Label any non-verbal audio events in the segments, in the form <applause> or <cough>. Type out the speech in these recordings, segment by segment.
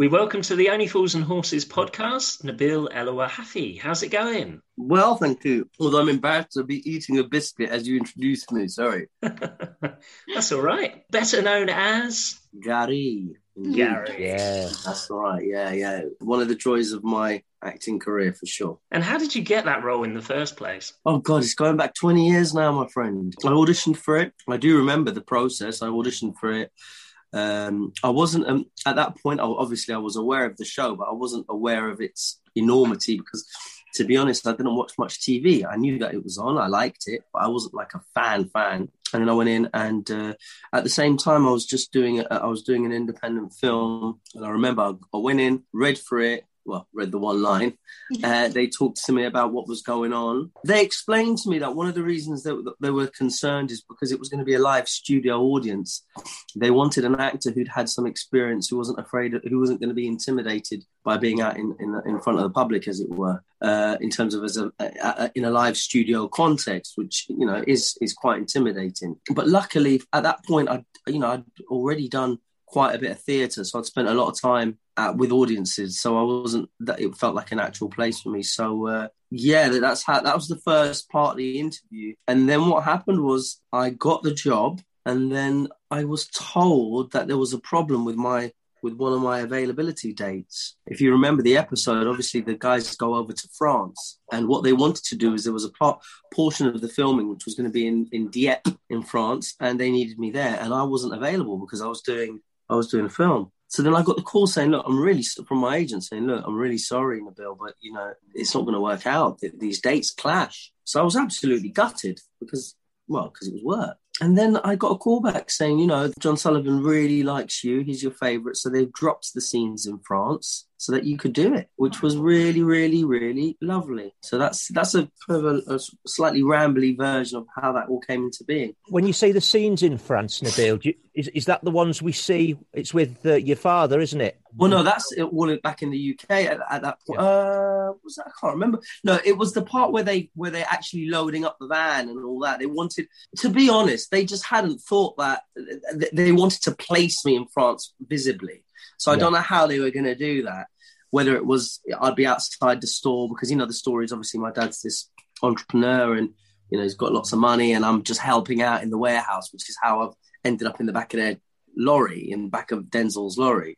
We welcome to the Only Fools and Horses podcast, Nabil El How's it going? Well, thank you. Although I'm embarrassed to be eating a biscuit as you introduced me. Sorry. <laughs> That's all right. Better known as Gary. Gary. Yeah, that's right. Yeah, yeah. One of the joys of my acting career for sure. And how did you get that role in the first place? Oh God, it's going back 20 years now, my friend. I auditioned for it. I do remember the process. I auditioned for it. Um, I wasn't um, at that point. Obviously, I was aware of the show, but I wasn't aware of its enormity because, to be honest, I didn't watch much TV. I knew that it was on. I liked it, but I wasn't like a fan fan. And then I went in, and uh, at the same time, I was just doing. A, I was doing an independent film, and I remember I went in, read for it, well, read the one line. <laughs> Uh, they talked to me about what was going on. They explained to me that one of the reasons that they were concerned is because it was going to be a live studio audience. They wanted an actor who'd had some experience, who wasn't afraid, who wasn't going to be intimidated by being out in, in, in front of the public, as it were, uh, in terms of as a, a, a, in a live studio context, which you know is is quite intimidating. But luckily, at that point, I you know I'd already done quite a bit of theatre, so I'd spent a lot of time at, with audiences. So I wasn't that it felt like an actual place for me. So uh, yeah, that's how that was the first part of the interview. And then what happened was I got the job, and then I was told that there was a problem with my with one of my availability dates. If you remember the episode, obviously the guys go over to France, and what they wanted to do is there was a part, portion of the filming which was going to be in in Dieppe in France, and they needed me there, and I wasn't available because I was doing I was doing a film. So then I got the call saying, "Look, I'm really from my agent saying, look, I'm really sorry, Nabil, but you know, it's not going to work out. These dates clash." So I was absolutely gutted because, well, because it was work. And then I got a call back saying, you know, John Sullivan really likes you. He's your favourite. So they've dropped the scenes in France so that you could do it, which was really, really, really lovely. So that's that's a, a, a slightly rambly version of how that all came into being. When you say the scenes in France, Nabil, you, is is that the ones we see? It's with uh, your father, isn't it? Well, no, that's all back in the UK at, at that point. Yeah. Uh, was that? I can't remember. No, it was the part where they where they actually loading up the van and all that. They wanted, to be honest, they just hadn't thought that they wanted to place me in France visibly. So I yeah. don't know how they were going to do that. Whether it was I'd be outside the store because you know the story is obviously my dad's this entrepreneur and you know he's got lots of money and I'm just helping out in the warehouse, which is how I've ended up in the back of their lorry in the back of Denzel's lorry.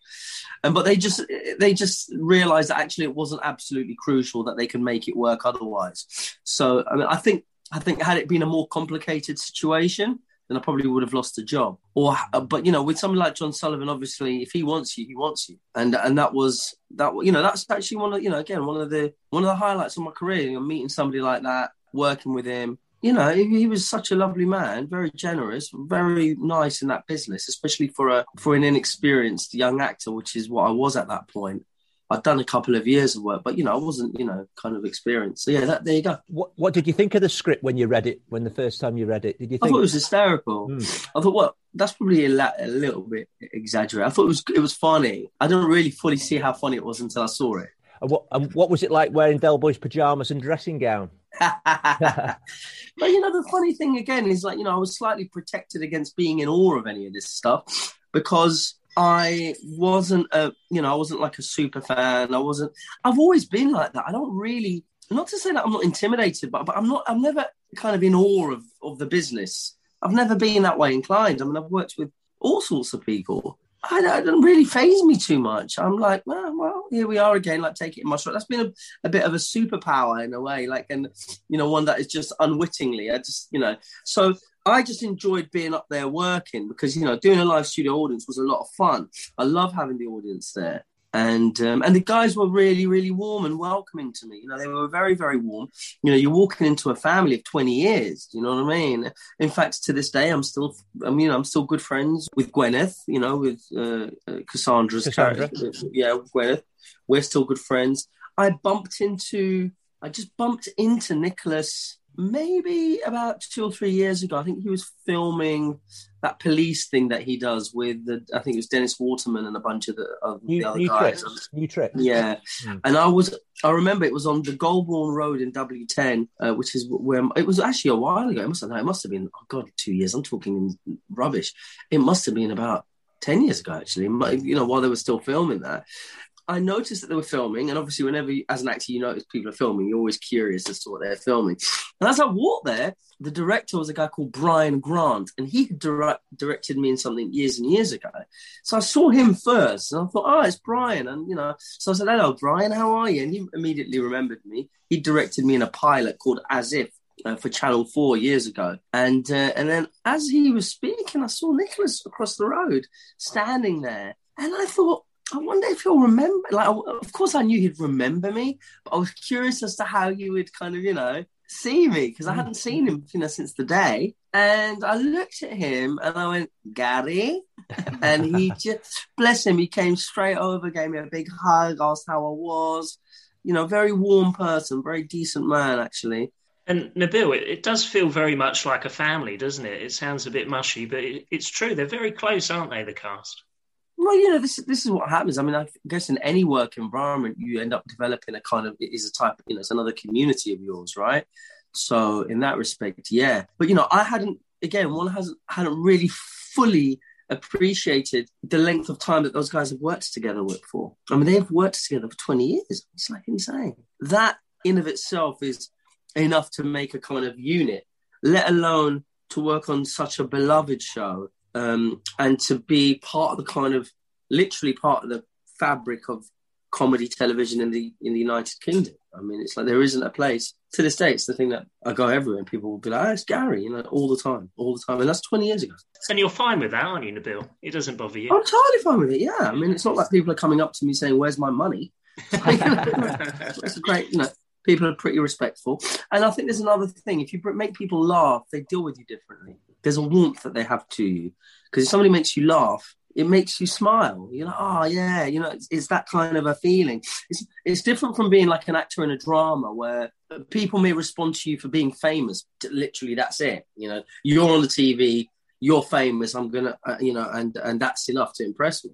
And but they just they just realized that actually it wasn't absolutely crucial that they could make it work otherwise. So I mean I think I think had it been a more complicated situation, then I probably would have lost a job. Or, uh, but you know, with someone like John Sullivan, obviously, if he wants you, he wants you, and and that was that. You know, that's actually one of you know, again, one of the one of the highlights of my career. You know, meeting somebody like that, working with him. You know, he, he was such a lovely man, very generous, very nice in that business, especially for a for an inexperienced young actor, which is what I was at that point. I'd done a couple of years of work, but you know, I wasn't, you know, kind of experienced. So yeah, that, there you go. What What did you think of the script when you read it? When the first time you read it, did you? Think... I thought it was hysterical. Mm. I thought, well, that's probably a, la- a, little bit exaggerated. I thought it was it was funny. I didn't really fully see how funny it was until I saw it. And what and what was it like wearing Del Boy's pajamas and dressing gown? <laughs> <laughs> but you know, the funny thing again is like you know, I was slightly protected against being in awe of any of this stuff because I wasn't a, you know, I wasn't like a super fan. I wasn't. I've always been like that. I don't really, not to say that I'm not intimidated, but but I'm not. I'm never kind of in awe of of the business. I've never been that way inclined. I mean, I've worked with all sorts of people. I, it doesn't really phase me too much. I'm like, well, well, here we are again. Like, take it in my stride. That's been a, a bit of a superpower in a way, like, and you know, one that is just unwittingly. I just, you know, so I just enjoyed being up there working because you know doing a live studio audience was a lot of fun. I love having the audience there, and um, and the guys were really really warm and welcoming to me. You know they were very very warm. You know you're walking into a family of 20 years. You know what I mean? In fact, to this day, I'm still I mean I'm still good friends with Gwyneth. You know with uh, uh, Cassandra's Cassandra. character. Yeah, Gwyneth. We're still good friends. I bumped into I just bumped into Nicholas maybe about two or three years ago. I think he was filming that police thing that he does with the, I think it was Dennis Waterman and a bunch of the, of new, the other new guys. Tricks. New trick. Yeah, mm. and I was I remember it was on the Golborne Road in W10, uh, which is where it was actually a while ago. It must have, it must have been oh god, two years. I'm talking rubbish. It must have been about 10 years ago, actually, you know, while they were still filming that. I noticed that they were filming, and obviously, whenever as an actor you notice people are filming, you're always curious as to what they're filming. And as I walked there, the director was a guy called Brian Grant, and he had direct, directed me in something years and years ago. So I saw him first, and I thought, oh, it's Brian, and you know, so I said, hello, Brian, how are you? And he immediately remembered me. He directed me in a pilot called As If, uh, for Channel Four years ago, and uh, and then as he was speaking, I saw Nicholas across the road standing there, and I thought, I wonder if he'll remember. Like, of course, I knew he'd remember me, but I was curious as to how he would kind of, you know, see me because I hadn't seen him, you know, since the day. And I looked at him and I went, Gary, <laughs> and he just bless him. He came straight over, gave me a big hug, asked how I was. You know, very warm person, very decent man, actually. And Nabil, it, it, does feel very much like a family, doesn't it? It sounds a bit mushy, but it, it's true. They're very close, aren't they, the cast? Well, you know, this this is what happens. I mean, I guess in any work environment, you end up developing a kind of it is a type, you know, it's another community of yours, right? So in that respect, yeah. But you know, I hadn't again, one hasn't hadn't really fully appreciated the length of time that those guys have worked together for. I mean, they've worked together for 20 years. It's like insane. That in of itself is enough to make a kind of unit, let alone to work on such a beloved show um, and to be part of the kind of literally part of the fabric of comedy television in the in the United Kingdom. I mean, it's like there isn't a place to this day. It's the thing that I go everywhere and people will be like, "Oh, it's Gary," you know, all the time, all the time, and that's twenty years ago. And you're fine with that, aren't you, Nabil? It doesn't bother you. I'm totally fine with it. Yeah, I mean, it's not like people are coming up to me saying, "Where's my money?" <laughs> <laughs> it's a great, you know, people are pretty respectful. And I think there's another thing: if you make people laugh, they deal with you differently. There's a warmth that they have to you because if somebody makes you laugh, it makes you smile. You're like, oh yeah, you know, it's, it's, that kind of a feeling. It's it's different from being like an actor in a drama where people may respond to you for being famous. Literally, that's it. You know, you're on the TV, you're famous. I'm gonna, uh, you know, and and that's enough to impress me.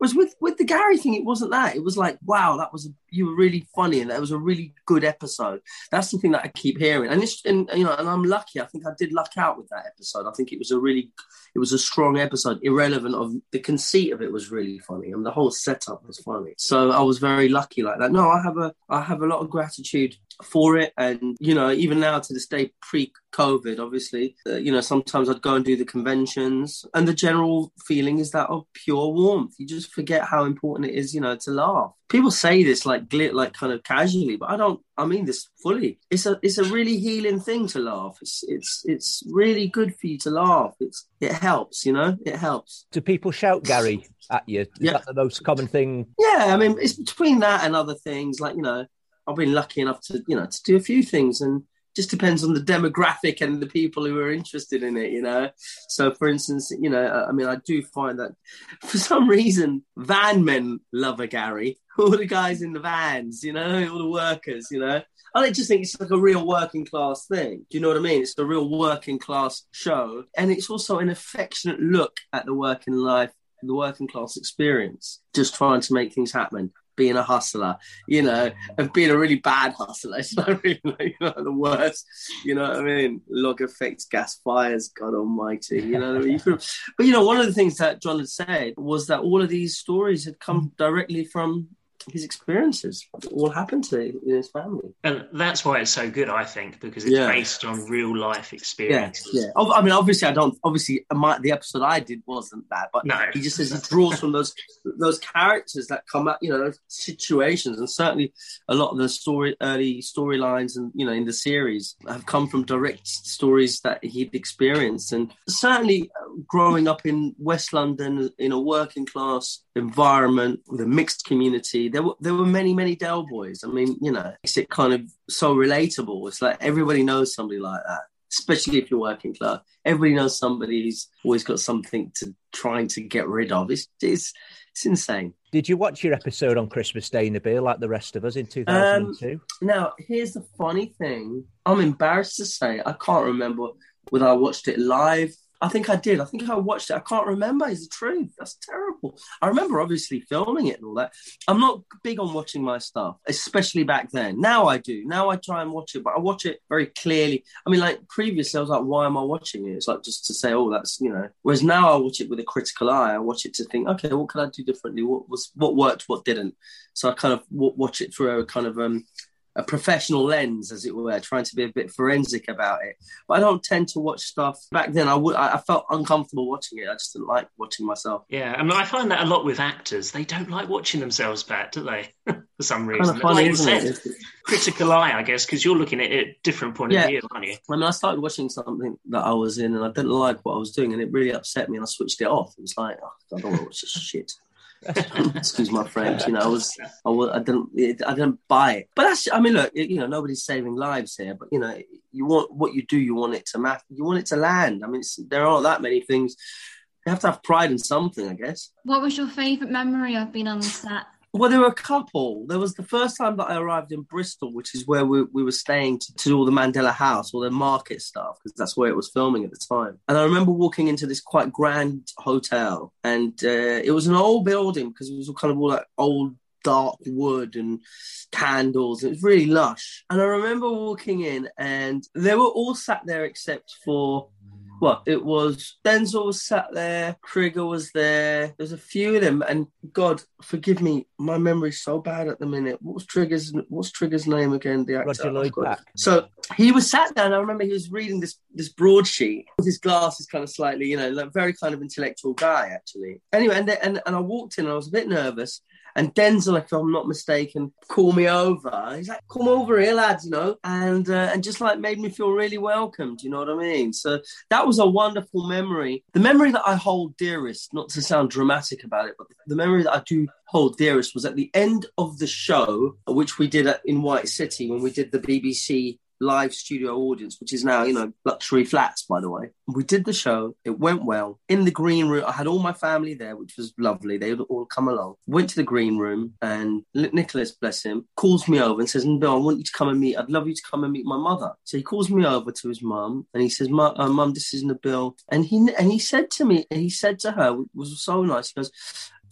was with with the Gary thing, it wasn't that. It was like, wow, that was a, you were really funny, and that was a really good episode. That's the thing that I keep hearing, and it's and you know, and I'm lucky. I think I did luck out with that episode. I think it was a really, it was a strong episode, irrelevant of the conceit of it was really funny, and the whole setup was funny. So I was very lucky like that. No, I have a I have a lot of gratitude for it. And, you know, even now to this day, pre COVID, obviously, uh, you know, sometimes I'd go and do the conventions. And the general feeling is that of pure warmth. You just forget how important it is, you know, to laugh. People say this like glit, like kind of casually, but I don't. I mean this fully. It's a it's a really healing thing to laugh. It's it's it's really good for you to laugh. It's it helps, you know. It helps. Do people shout Gary at you? Is yeah. that the most common thing? Yeah, I mean it's between that and other things like you know I've been lucky enough to, you know, to do a few things and just depends on the demographic and the people who are interested in it, you know. So, for instance, you know, I mean, I do find that <laughs> for some reason, van men love a Gary. <laughs> All the guys in the vans, you know, all the workers, you know. I just think it's like a real working class thing. Do you know what I mean? It's a real working class show, and it's also an affectionate look at the working life, the working class experience, just trying to make things happen being a hustler, you know, of being a really bad hustler. <laughs> It's not really you know, the worst, you know what I mean? Log effects, gas fires, God almighty, you know what I mean? but, you know, one of the things that John had said was that all of these stories had come mm. directly from his experiences all happened to in his family and that's why it's so good i think because it's yeah. based on real life experiences yeah, yeah i mean obviously i don't obviously my, the episode i did wasn't that but no. he just says he draws from those those characters that come out you know situations and certainly a lot of the story early storylines and you know in the series have come from direct stories that he'd experienced and certainly growing up in west london in a working class environment with a mixed community. There were there were many many Del boys. I mean, you know, it's it kind of so relatable. It's like everybody knows somebody like that, especially if you're working class. Everybody knows somebody who's always got something to trying to get rid of. It's it's it's insane. Did you watch your episode on Christmas Day, in the beer like the rest of us in 2002? Um, now, here's the funny thing. I'm embarrassed to say I can't remember whether I watched it live I think I did. I think I watched it. I can't remember. Is the truth? That's terrible. I remember obviously filming it and all that. I'm not big on watching my stuff, especially back then. Now I do. Now I try and watch it, but I watch it very clearly. I mean, like previously, I was like, why am I watching it? It's like just to say, oh, that's you know. Whereas now I watch it with a critical eye. I watch it to think, okay, what can I do differently? What was what worked? What didn't? So I kind of watch it through a kind of um a professional lens, as it were, trying to be a bit forensic about it. But I don't tend to watch stuff. Back then, I would I felt uncomfortable watching it. I just didn't like watching myself. Yeah, I mean, I find that a lot with actors. They don't like watching themselves back, do they? <laughs> For some reason, kind of funny, like isn't said, it? critical eye, I guess, because you're looking at it a different point Yeah. of view, aren't you? I mean, I started watching something that I was in, and I didn't like what I was doing, and it really upset me, and I switched it off. It was like, oh, I don't want to watch this shit. Excuse my French. You know, I was, I was, I didn't, it, I didn't buy it. But that's, I mean, look, you know, nobody's saving lives here, but you know, you want what you do, you want it to matter, you want it to land. I mean, there aren't that many things. You have to have pride in something, I guess. What was your favourite memory of being on the set? Well, there were a couple. There was the first time that I arrived in Bristol, which is where we, we were staying to, to do all the Mandela House, all the market stuff, because that's where it was filming at the time. And I remember walking into this quite grand hotel, and uh, it was an old building because it was all kind of all like old dark wood and candles. It was really lush. And I remember walking in, and they were all sat there except for well, it was Denzel was sat there, Trigger was there. There's a few of them, and God forgive me, my memory's so bad at the minute. What's Trigger's What's Trigger's name again? The actor. Roger Lloyd Pack. So he was sat down. I remember he was reading this this broadsheet with his glasses kind of slightly, you know, like very kind of intellectual guy actually. Anyway, and and and I walked in, and I was a bit nervous. And Denzel, if I'm not mistaken, called me over. He's like, "Come over here, lads," you know, and uh, and just like made me feel really welcomed. You know what I mean? So that was a wonderful memory. The memory that I hold dearest, not to sound dramatic about it, but the memory that I do hold dearest was at the end of the show, which we did at, in White City when we did the BBC live studio audience, which is now, you know, luxury flats, by the way. We did the show. It went well. In the green room, I had all my family there, which was lovely. They would all come along. Went to the green room, and Nicholas, bless him, calls me over and says, Bill, I want you to come and meet. I'd love you to come and meet my mother." So he calls me over to his mum, and he says, "Mum, uh, Mum, this is Nabil." And he and he said to me, he said to her, was so nice. He goes.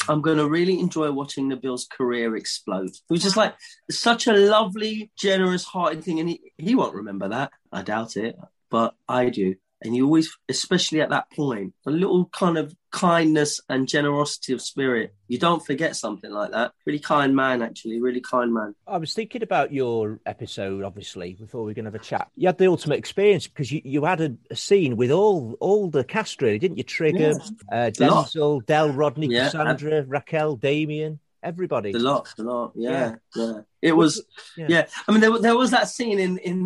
I'm going to really enjoy watching Nabil's career explode. It was just like such a lovely, generous hearted thing. And he, he won't remember that. I doubt it, but I do. And you always, especially at that point, a little kind of kindness and generosity of spirit. You don't forget something like that. Really kind man, actually, really kind man. I was thinking about your episode, obviously, before we are going to have a chat. You had the ultimate experience because you, you had a, a scene with all all the cast, really, didn't you? Trigger, uh, Denzel, Del, Rodney, Yeah. Cassandra, Raquel, Damien, everybody. A lot, a lot. Yeah, yeah. It was, Yeah. yeah. I mean, there, there was that scene in in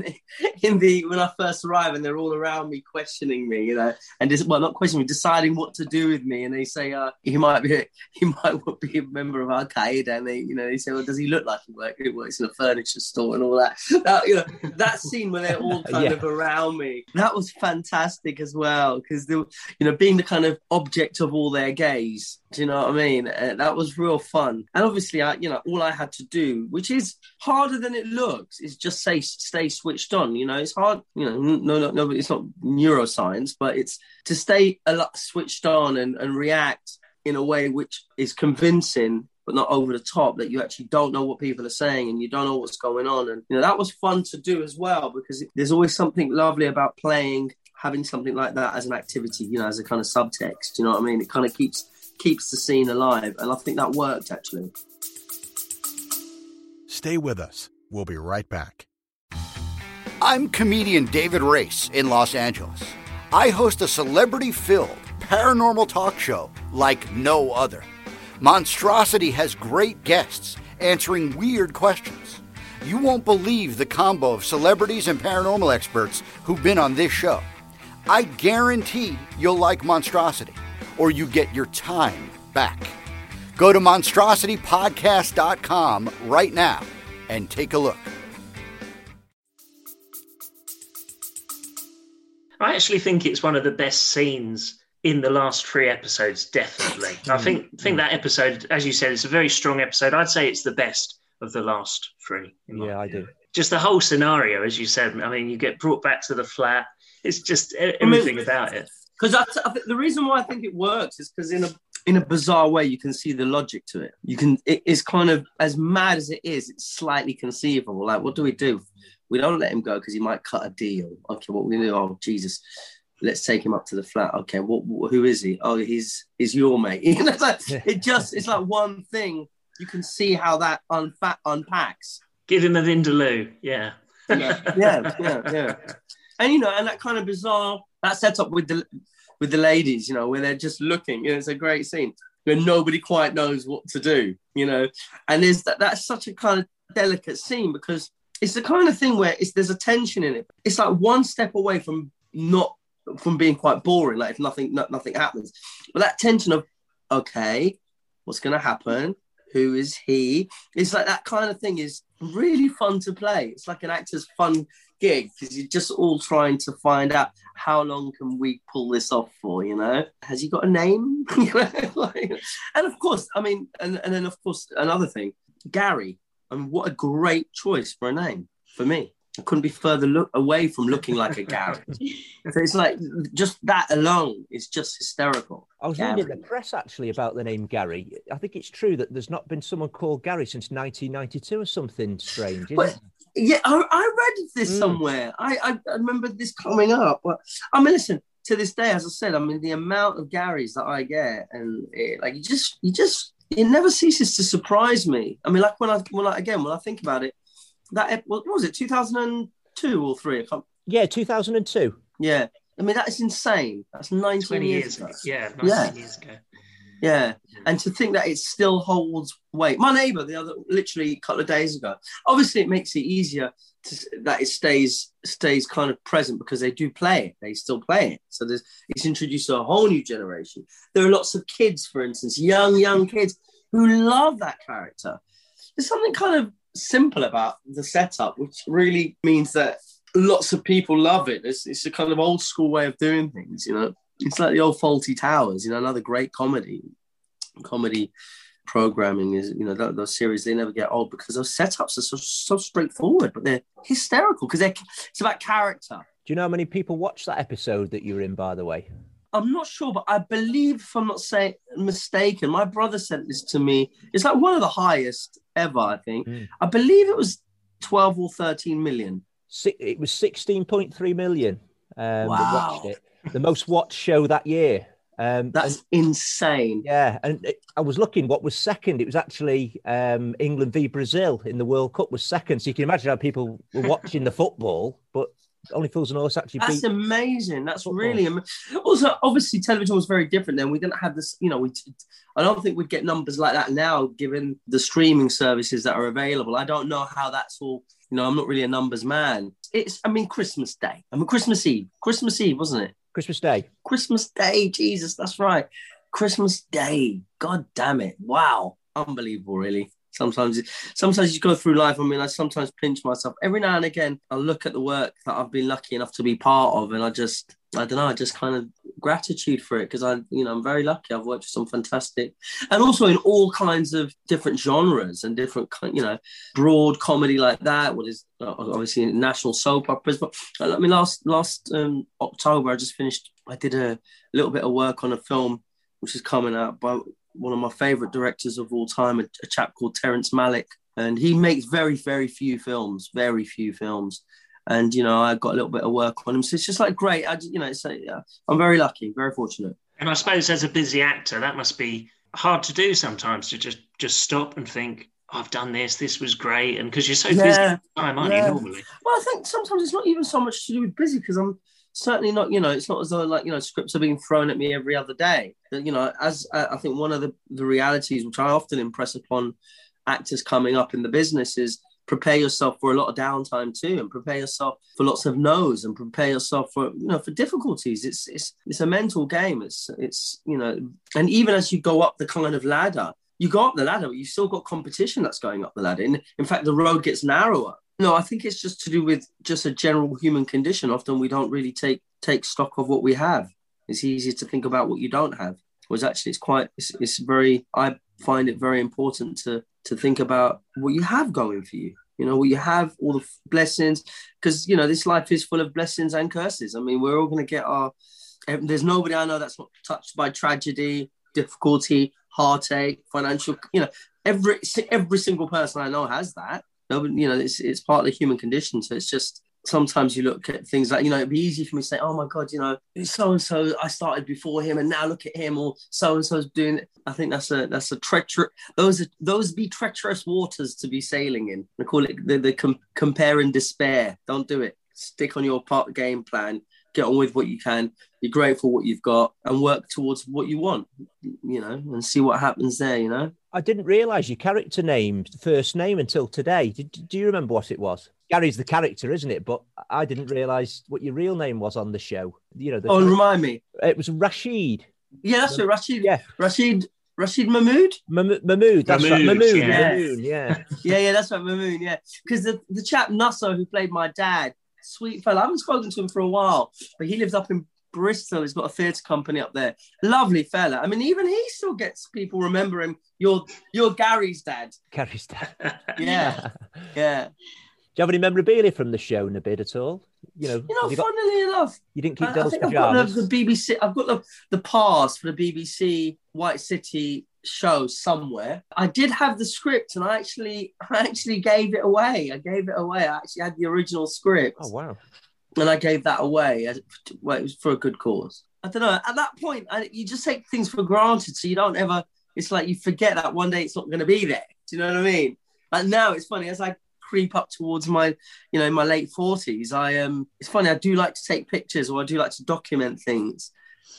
in the when I first arrived, and they're all around me questioning me, you know, and just well, not questioning me, deciding what to do with me, and they say, uh, he might be, he might <laughs> be a member of Al Qaeda, and they, you know, they say, well, does he look like he work, he works in a furniture store and all that? that you know, that scene where they're all <laughs> kind Yeah. of around me, that was fantastic as well, because you know, being the kind of object of all their gaze. Do you know what I mean? Uh, that was real fun. And obviously, I, you know, all I had to do, which is harder than it looks, is just say stay switched on. You know, it's hard. You know, no, no, no, it's not neuroscience, but it's to stay a lot switched on and, and react in a way which is convincing. But not over the top. That you actually don't know what people are saying and you don't know what's going on. And you know that was fun to do as well because there's always something lovely about playing, having something like that as an activity. You know, as a kind of subtext. You know what I mean? It kind of keeps keeps the scene alive. And I think that worked actually. Stay with us. We'll be right back. I'm comedian David Race in Los Angeles. I host a celebrity filled paranormal talk show like no other. Monstrosity has great guests answering weird questions. You won't believe the combo of celebrities and paranormal experts who've been on this show. I guarantee you'll like Monstrosity, or you get your time back. Go to monstrositypodcast.com right now and take a look. I actually think it's one of the best scenes in the last three episodes. Definitely, I hmm. think think hmm. that episode, as you said, it's a very strong episode. I'd say it's the best of the last three. in my Yeah, I do. just the whole scenario, as you said. I mean, you get brought back to the flat. It's just everything about it. because I, I think the reason why I think it works is because in a in a bizarre way you can see the logic to it. You can it is kind of as mad as it is, it's slightly conceivable. Like, what do we do? We don't let him go because he might cut a deal. Okay, what we do? Oh Jesus, let's take him up to the flat. Okay, what, what who is he? Oh, he's he's your mate. <laughs> You know, it's like, it <laughs> just it's like one thing. You can see how that unfa- unpacks. Give him a Vindaloo. Yeah. yeah, yeah, yeah, yeah. And you know, and that kind of bizarre that setup with the with the ladies, you know, where they're just looking. You know, it's a great scene where nobody quite knows what to do. You know, and there's that that's such a kind of delicate scene because it's the kind of thing where it's there's a tension in it. It's like one step away from not from being quite boring, like if nothing no, nothing happens. But that tension of okay, what's going to happen? Who is he? It's like that kind of thing is really fun to play. It's like an actor's fun gig because you're just all trying to find out how long can we pull this off for. You know, has he got a name? <laughs> like, and of course, I mean, and, and then of course another thing, Gary. I mean, what a great choice for a name for me. I couldn't be further look away from looking like a Gary. <laughs> so it's like just that alone is just hysterical. I was Gary. reading the press actually about the name Gary. I think it's true that there's not been someone called Gary since 1992 or something strange. Isn't But- it? Yeah, I, I read this Mm. somewhere. I, I I remember this coming up. But I mean, listen. To this day, as I said, I mean the amount of Garys that I get, and it, like you just, you just, it never ceases to surprise me. I mean, like when I, when I again, when I think about it, that what was it, two thousand and two or three? I can't, Yeah, 2002. yeah, I mean that is insane. That's nineteen years, years ago. ago. Yeah, 19 Yeah. years ago. Yeah. And to think that it still holds weight. My neighbor, the other, literally a couple of days ago, obviously it makes it easier to, that it stays stays kind of present because they do play it. They still play it. So there's it's introduced to a whole new generation. There are lots of kids, for instance, young, young kids who love that character. There's something kind of simple about the setup, which really means that lots of people love it. It's, it's a kind of old school way of doing things, you know. It's like the old Fawlty Towers, you know, another great comedy. Comedy programming is, you know, th- those series they never get old because those setups are so, so straightforward, but they're hysterical because they're it's about character. Do you know how many people watched that episode that you were in, by the way? I'm not sure, but I believe, if I'm not saying mistaken, my brother sent this to me. It's like one of the highest ever, I think. Mm. I believe it was 12 or 13 million. It was 16.3 million um, that Wow. watched it. The most watched show that year. Um, That's and- insane. yeah, and it, I was looking what was second. It was actually um, England v Brazil in the World Cup was second. So you can imagine how people were watching the football, but Only Fools and Horse actually That's amazing. That's football. really am- also obviously television was very different then. We didn't have this, you know. We I don't think we'd get numbers like that now, given the streaming services that are available. I don't know how that's all. You know, I'm not really a numbers man. It's I mean Christmas Day. I mean Christmas Eve. Christmas Eve, wasn't it? Christmas Day. Christmas Day. Jesus, that's right. Christmas Day. God damn it! Wow, unbelievable. Really. Sometimes, sometimes you go through life. I mean, I sometimes pinch myself. Every now and again, I look at the work that I've been lucky enough to be part of, and I just, I don't know, I just kind of gratitude for it because I, you know, I'm very lucky. I've worked with some fantastic, and also in all kinds of different genres and different, you know, broad comedy like that. What is uh, obviously national soap operas, but uh, I mean, last last um, October, I just finished. I did a little bit of work on a film which is coming out by one of my favorite directors of all time, a, a chap called Terrence Malick, and he makes very very few films, very few films. And you know, I got a little bit of work on him, so it's just like great. I, you know, so yeah, I'm very lucky, very fortunate. And I suppose as a busy actor, that must be hard to do sometimes to just just stop and think, I've done this, this was great. And because you're so busy Yeah, the time, aren't yeah. you, normally? Well, I think sometimes it's not even so much to do with busy because I'm certainly not, you know, it's not as though like, you know, scripts are being thrown at me every other day. You know, as uh, I think one of the, the realities which I often impress upon actors coming up in the business is prepare yourself for a lot of downtime too and prepare yourself for lots of no's and prepare yourself for you know for difficulties. It's it's it's a mental game. It's it's you know and even as you go up the kind of ladder you go up the ladder but you've still got competition that's going up the ladder. In, in fact the road gets narrower. No i think it's just to do with just a general human condition. Often we don't really take take stock of what we have. It's easier to think about what you don't have whereas actually it's quite it's, it's very i find it very important to to think about what you have going for you you know what you have all the blessings because you know this life is full of blessings and curses i mean we're all going to get our there's nobody I know that's not touched by tragedy, difficulty, heartache, financial. You know, every every single person I know has that. Nobody, you know, it's it's part of the human condition. So it's just sometimes you look at things like you know it'd be easy for me to say oh my god you know so and so i started before him and now look at him or so and so's doing it. I think that's a that's a treacherous those are those be treacherous waters to be sailing in. I call it the, the com- compare and despair. Don't do it. Stick on your part game plan. Get on with what you can. Be grateful what you've got and work towards what you want you know and see what happens there you know? I didn't realise your character name, first name, until today. Did, do you remember what it was? Gary's the character, isn't it? But I didn't realise what your real name was on the show. You know, the, oh remind me it was Rashid. yeah that's it rashid Yeah, rashid rashid mahmood Mahmood. Mahmood that's right. Mahmood, Mahmood. yeah. Mahmood, yeah. <laughs> yeah, yeah, that's right, Mamoon. Yeah, because the, the chap Nasser who played my dad, sweet fella. I haven't spoken to him for a while, but he lives up in Bristol. He's got a theatre company up there. Lovely fella. I mean, even he still gets people remember him. You're you're Gary's dad. Gary's dad. Yeah, <laughs> yeah. Do you have any memorabilia from the show, in a Nabil, at all? You know, You know, you, got- funnily enough, you didn't keep those think I've got the, the BBC. I've got the the pass for the BBC White City show somewhere. I did have the script, and I actually <laughs> I actually gave it away. I gave it away. I actually had the original script. Oh wow! and I gave that away. As, well, it was for a good cause. I don't know. At that point, I, you just take things for granted, so you don't ever. It's like you forget that one day it's not going to be there. Do you know what I mean? Like now, it's funny as I creep up towards my, you know, my late forties. I um, it's funny. I do like to take pictures, or I do like to document things,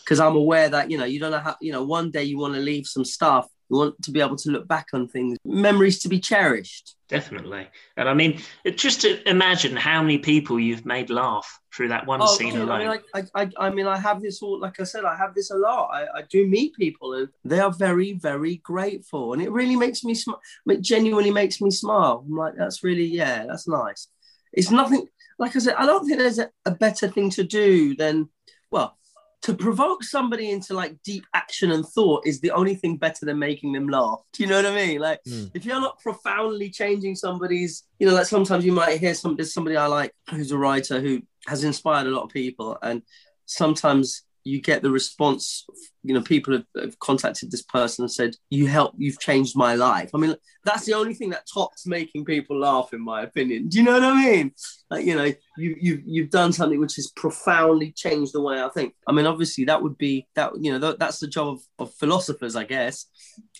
because I'm aware that you know you don't know how. You know, one day you want to leave some stuff. You want to be able to look back on things, memories to be cherished. Definitely. And I mean, just to imagine how many people you've made laugh through that one oh, scene dude, alone. Oh, I mean, I, I, I mean, I have this all. Like I said, I have this a lot. I, I do meet people, and they are very, very grateful, and it really makes me smile. It genuinely makes me smile. I'm like, that's really, yeah, that's nice. It's nothing. Like I said, I don't think there's a, a better thing to do than, well, to provoke somebody into like deep action and thought is the only thing better than making them laugh. Do you know what I mean? Like, Mm. if you're not profoundly changing somebody's, you know, like sometimes you might hear some there's somebody I like who's a writer who has inspired a lot of people, and sometimes you get the response. You know, people have, have contacted this person and said, "You help, you've changed my life." I mean, that's the only thing that tops making people laugh, in my opinion. Do you know what I mean? Like, you know, you you you've done something which has profoundly changed the way I think. I mean, obviously, that would be that. You know, that, that's the job of, of philosophers, I guess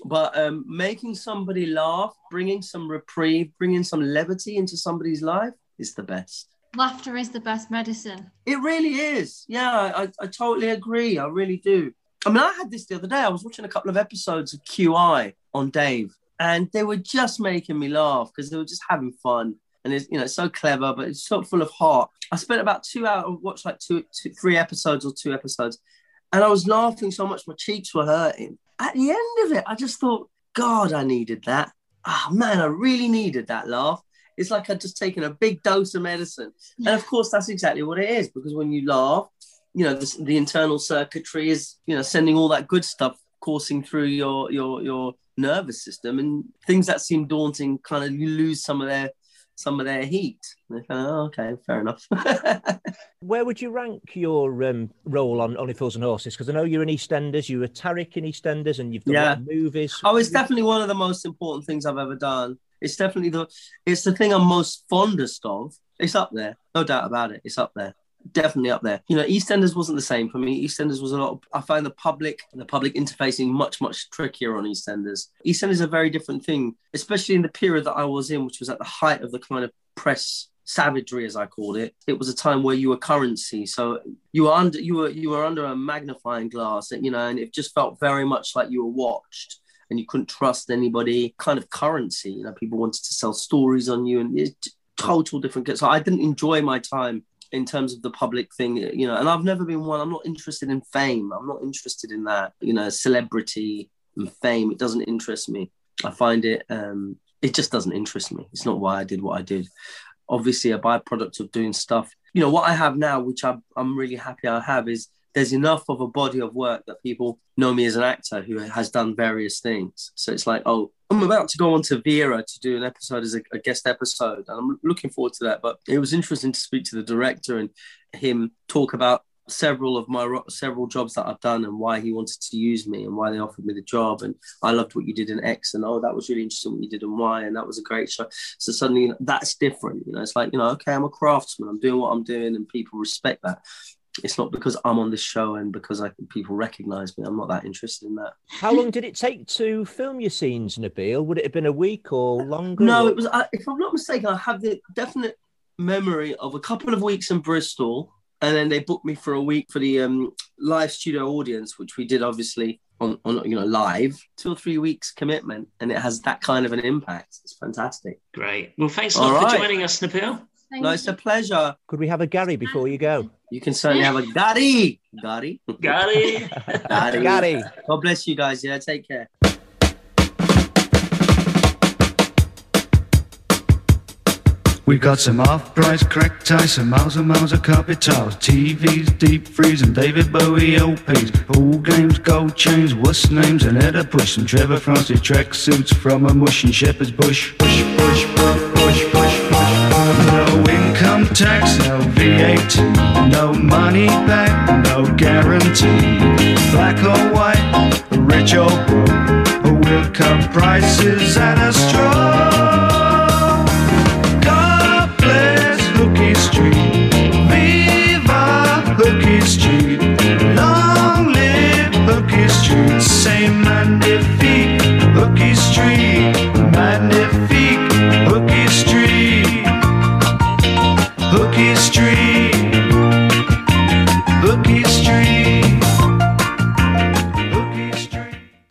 but um, making somebody laugh, bringing some reprieve, bringing some levity into somebody's life is the best. Laughter is the best medicine. It really is. Yeah, I, I totally agree. I really do. I mean, I had this the other day. I was watching a couple of episodes of QI on Dave, and they were just making me laugh because they were just having fun. And it's you know it's so clever, but it's so full of heart. I spent about two hours, watched like two, two, three episodes or two episodes, and I was laughing so much my cheeks were hurting. At the end of it, I just thought, God, I needed that. Oh man, I really needed that laugh. It's like I'd just taken a big dose of medicine. And of course, that's exactly what it is because when you laugh, you know, the, the internal circuitry is, you know, sending all that good stuff coursing through your your your nervous system and things that seem daunting kind of you lose some of their some of their heat. And kind of, oh, okay, fair enough. <laughs> Where would you rank your um, role on Only Fools and Horses? Because I know you're in EastEnders, you were Tariq in EastEnders, and you've done a lot of movies. Oh, it's definitely one of the most important things I've ever done. It's definitely the it's the thing I'm most fondest of. It's up there, no doubt about it. It's up there, definitely up there. You know, EastEnders wasn't the same for me. EastEnders was a lot. Of, I find the public, the public interfacing much much trickier on EastEnders. EastEnders is a very different thing, especially in the period that I was in, which was at the height of the kind of press savagery as I called it. It was a time where you were currency, so you were under you were you were under a magnifying glass, and you know, and it just felt very much like you were watched and you couldn't trust anybody. Kind of currency, you know, people wanted to sell stories on you, and it's total different. So I didn't enjoy my time in terms of the public thing, you know, and I've never been one. I'm not interested in fame. I'm not interested in that, you know, celebrity and fame. It doesn't interest me. I find it. um it just doesn't interest me. It's not why I did what I did. Obviously, a byproduct of doing stuff. You know what I have now, which I'm I'm really happy I have, is there's enough of a body of work that people know me as an actor who has done various things. So it's like, oh, I'm about to go on to Vera to do an episode as a, a guest episode, and I'm looking forward to that. But it was interesting to speak to the director and him talk about several of my several jobs that I've done and why he wanted to use me and why they offered me the job and I loved what you did in X and oh that was really interesting what you did in Y and that was a great show. So suddenly you know, that's different. You know, it's like you know, okay, I'm a craftsman. I'm doing what I'm doing and people respect that. It's not because I'm on this show and because I people recognise me. I'm not that interested in that. How long did it take to film your scenes, Nabil? Would it have been a week or longer? No, it was. I, if I'm not mistaken, I have the definite memory of a couple of weeks in Bristol, and then they booked me for a week for the um, live studio audience, which we did obviously on, on you know live. Two or three weeks commitment, and it has that kind of an impact. It's fantastic. Great. Well, thanks a All lot for joining us, Nabil. Thank No, you. it's a pleasure. Could we have a Gary before you go? You can certainly have a Gary. Gary. Got it. <laughs> Gary. Gary. God bless you guys. Yeah, take care. We got some off-price crack ties, some miles and miles of carpet tiles, TVs, deep freeze, and David Bowie LPs, pool games, gold chains, what's names, and Etta Push, some Trevor Francis track suits from a mush in Shepherd's Bush. Bush, bush, bush, push, push, push. No income tax, no VAT, no money back, no guarantee. Black or white, rich or poor, we'll cut prices at a straw. God bless Street, viva Street, long live Street, same and defeat Hooky Street.